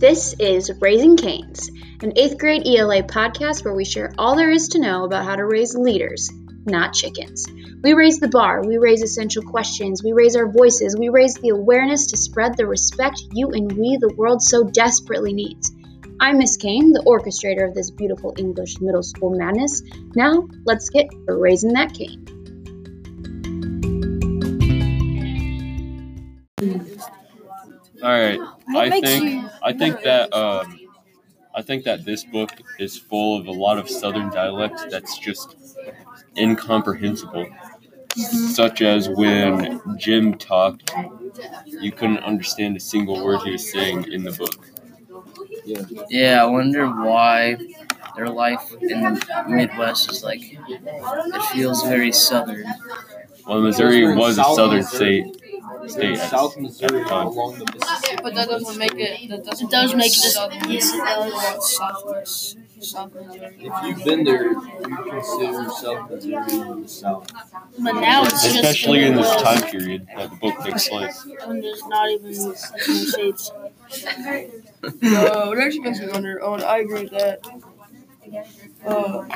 This is Raising Canes, an eighth grade ELA podcast where we share all there is to know about how to raise leaders, not chickens. We raise the bar, we raise essential questions, we raise our voices, we raise the awareness to spread the respect you and we, the world, so desperately needs. I'm Miss Kane, the orchestrator of this beautiful English middle school madness. Now, let's get raising that cane. All right. What I think you- I think that um, I think that this book is full of a lot of Southern dialects that's just incomprehensible. Such as when Jim talked, you couldn't understand a single word he was saying in the book. Yeah, I wonder why their life in the Midwest is like. It feels very southern. Well, Missouri was a southern state. State at, South Missouri the along the Mississippi. But that doesn't make it. That doesn't It does make it southern. yes, it does. Southwest. South Missouri. If you've been there, you consider South Missouri the South. But now it's just Especially in this West, time period that the book takes place. when there's not even southern states. No, it actually makes me wonder. Oh, and I agree with that. Uh,